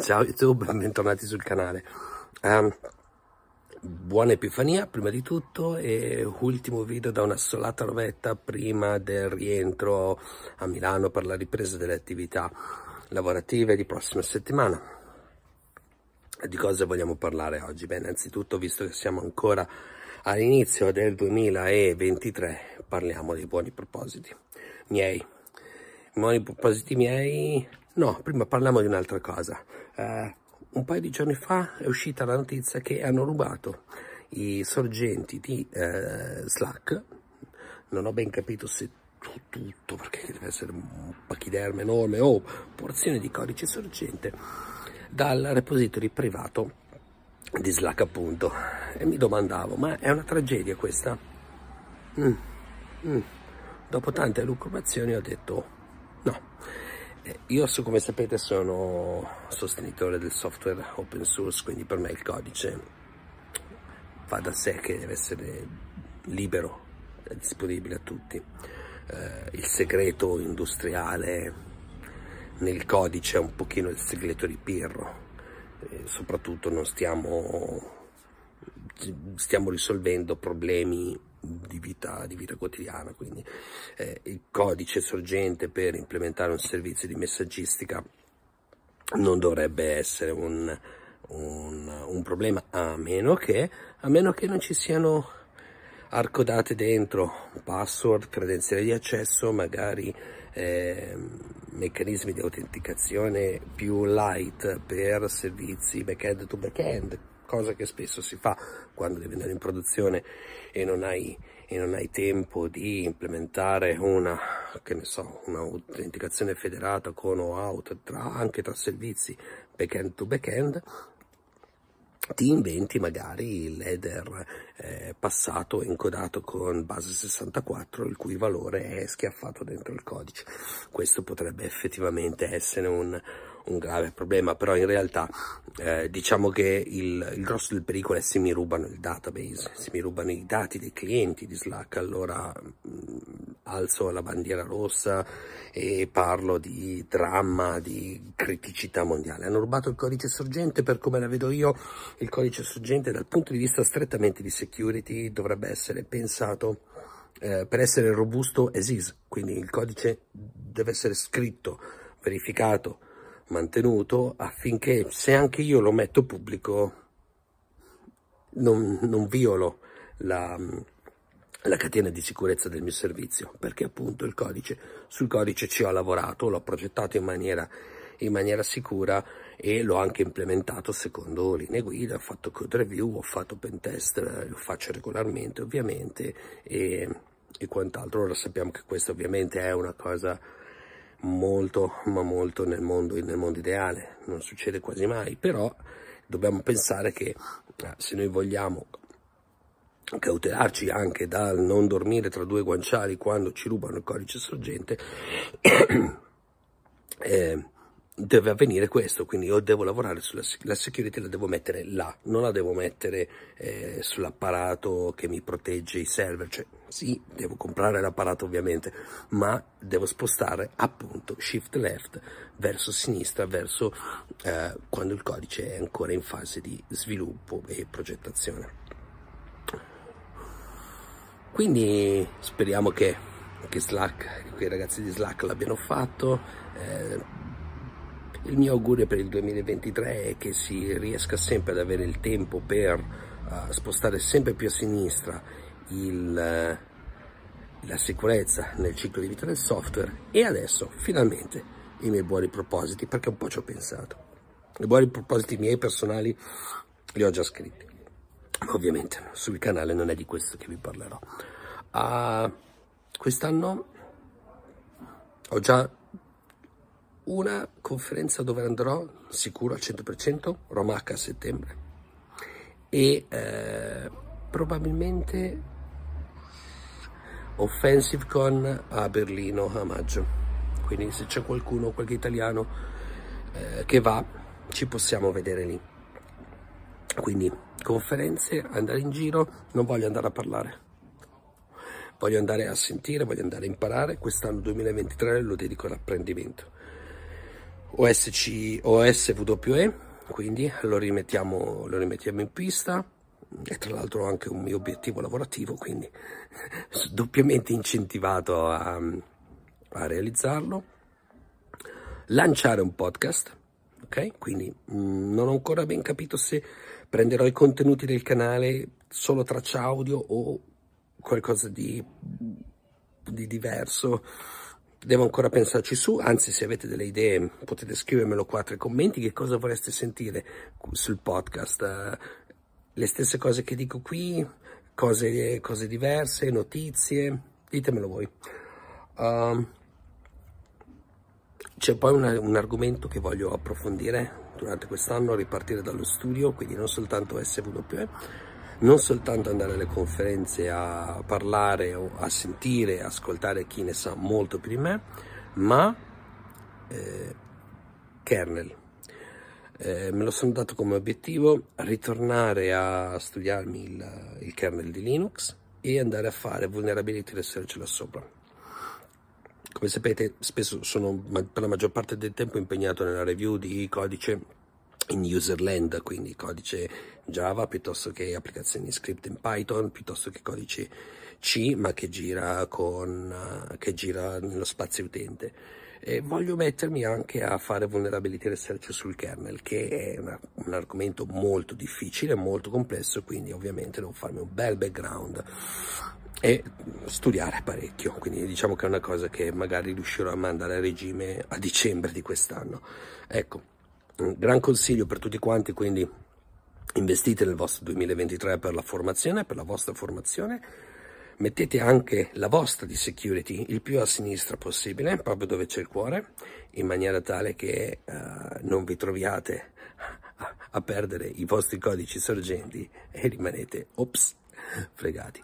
Ciao YouTube, bentornati sul canale. Um, buona Epifania prima di tutto e ultimo video da una solata rovetta prima del rientro a Milano per la ripresa delle attività lavorative di prossima settimana. Di cosa vogliamo parlare oggi? Beh, innanzitutto, visto che siamo ancora all'inizio del 2023, parliamo dei buoni propositi miei. I buoni propositi miei No, prima parliamo di un'altra cosa. Uh, un paio di giorni fa è uscita la notizia che hanno rubato i sorgenti di uh, Slack. Non ho ben capito se tutto, perché deve essere un pachiderma enorme o porzioni di codice sorgente dal repository privato di Slack appunto. E mi domandavo, ma è una tragedia questa? Mm, mm. Dopo tante lucubrazioni ho detto no eh, io come sapete sono sostenitore del software open source, quindi per me il codice va da sé che deve essere libero, è disponibile a tutti. Eh, il segreto industriale nel codice è un pochino il segreto di Pirro, eh, soprattutto non stiamo, stiamo risolvendo problemi di vita, di vita quotidiana, quindi eh, il codice sorgente per implementare un servizio di messaggistica non dovrebbe essere un, un, un problema a meno, che, a meno che non ci siano arcodate dentro password, credenziali di accesso, magari eh, meccanismi di autenticazione più light per servizi back-end to back-end, cosa che spesso si fa quando devi andare in produzione e non hai, e non hai tempo di implementare una, che ne so, un'autenticazione federata con o out tra, anche tra servizi back-end to back-end, ti inventi magari l'header eh, passato e incodato con base 64 il cui valore è schiaffato dentro il codice. Questo potrebbe effettivamente essere un, un grave problema, però in realtà eh, diciamo che il, il, grosso del pericolo è se mi rubano il database, se mi rubano i dati dei clienti di Slack, allora mh, mm, alzo la bandiera rossa e parlo di dramma, di criticità mondiale. Hanno rubato il codice sorgente, per come la vedo io, il codice sorgente dal punto di vista strettamente di security dovrebbe essere pensato eh, per essere robusto as is, quindi il codice deve essere scritto, verificato, mantenuto affinché se anche io lo metto pubblico non, non violo la, la catena di sicurezza del mio servizio perché appunto il codice sul codice ci ho lavorato l'ho progettato in maniera, in maniera sicura e l'ho anche implementato secondo linee guida ho fatto code review ho fatto pen test lo faccio regolarmente ovviamente e, e quant'altro. Ora sappiamo che questa ovviamente è una cosa molto ma molto nel mondo, nel mondo ideale, non succede quasi mai, però dobbiamo pensare che eh, se noi vogliamo cautelarci anche dal non dormire tra due guanciali quando ci rubano il codice sorgente, eh, deve avvenire questo, quindi io devo lavorare sulla la security, la devo mettere là, non la devo mettere eh, sull'apparato che mi protegge i server, cioè sì, devo comprare l'apparato ovviamente, ma devo spostare appunto shift left verso sinistra, verso eh, quando il codice è ancora in fase di sviluppo e progettazione. Quindi speriamo che, che Slack, che i ragazzi di Slack l'abbiano fatto. Eh, il mio augurio per il 2023 è che si riesca sempre ad avere il tempo per uh, spostare sempre più a sinistra il, uh, la sicurezza nel ciclo di vita del software e adesso finalmente i miei buoni propositi perché un po' ci ho pensato. I buoni propositi miei personali li ho già scritti, ovviamente sul canale non è di questo che vi parlerò. Uh, quest'anno ho già una conferenza dove andrò sicuro al 100%, Romac a settembre e eh, probabilmente Offensive Con a Berlino a maggio. Quindi se c'è qualcuno, qualche italiano eh, che va, ci possiamo vedere lì. Quindi conferenze, andare in giro, non voglio andare a parlare. Voglio andare a sentire, voglio andare a imparare. Quest'anno 2023 lo dedico all'apprendimento OSC, OSWE, quindi lo rimettiamo, lo rimettiamo in pista e tra l'altro anche un mio obiettivo lavorativo, quindi doppiamente incentivato a, a realizzarlo. Lanciare un podcast, ok? Quindi mh, mm, non ho ancora ben capito se prenderò i contenuti del canale solo traccia audio o qualcosa di, di diverso devo ancora pensarci su, anzi se avete delle idee potete scrivermelo qua tra i commenti, che cosa vorreste sentire sul podcast, uh, le stesse cose che dico qui, cose, cose diverse, notizie, ditemelo voi. Uh, c'è poi una, un argomento che voglio approfondire durante quest'anno, ripartire dallo studio, quindi non soltanto SWP, non soltanto andare alle conferenze a parlare o a sentire, ascoltare chi ne sa molto più di me, ma eh, kernel. Eh, me lo sono dato come obiettivo ritornare a studiarmi il, il kernel di Linux e andare a fare vulnerability research là sopra. Come sapete, spesso sono per la maggior parte del tempo impegnato nella review di codice in userland, quindi codice Java piuttosto che applicazioni script in Python, piuttosto che codice C, ma che gira, con, che gira nello spazio utente. E voglio mettermi anche a fare vulnerability research sul kernel, che è una, un argomento molto difficile, molto complesso, quindi ovviamente devo farmi un bel background e studiare parecchio, quindi diciamo che è una cosa che magari riuscirò a mandare a regime a dicembre di quest'anno. Ecco, gran consiglio per tutti quanti, quindi investite nel vostro 2023 per la formazione, per la vostra formazione, mettete anche la vostra di security il più a sinistra possibile, proprio dove c'è il cuore, in maniera tale che uh, non vi troviate a, a perdere i vostri codici sorgenti e rimanete, ops, fregati.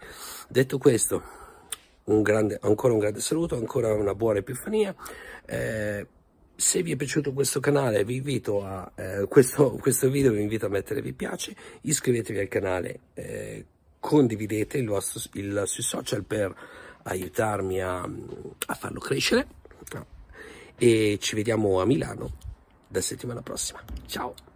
Detto questo, un grande, ancora un grande saluto, ancora una buona epifania. Eh, se vi è piaciuto questo canale vi invito a eh, questo, questo, video vi invito a mettere mi piace. Iscrivetevi al canale eh, condividete il vostro il, sui social per aiutarmi a, a farlo crescere. E ci vediamo a Milano la settimana prossima. Ciao